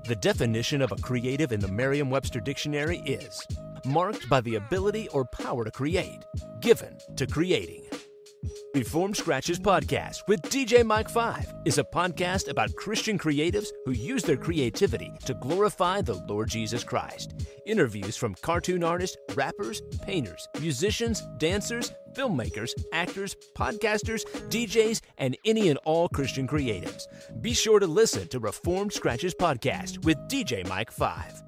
The definition of a creative in the Merriam Webster Dictionary is marked by the ability or power to create, given to creating. Reformed Scratches Podcast with DJ Mike 5 is a podcast about Christian creatives who use their creativity to glorify the Lord Jesus Christ. Interviews from cartoon artists, rappers, painters, musicians, dancers, filmmakers, actors, podcasters, DJs, and any and all Christian creatives. Be sure to listen to Reformed Scratches Podcast with DJ Mike 5.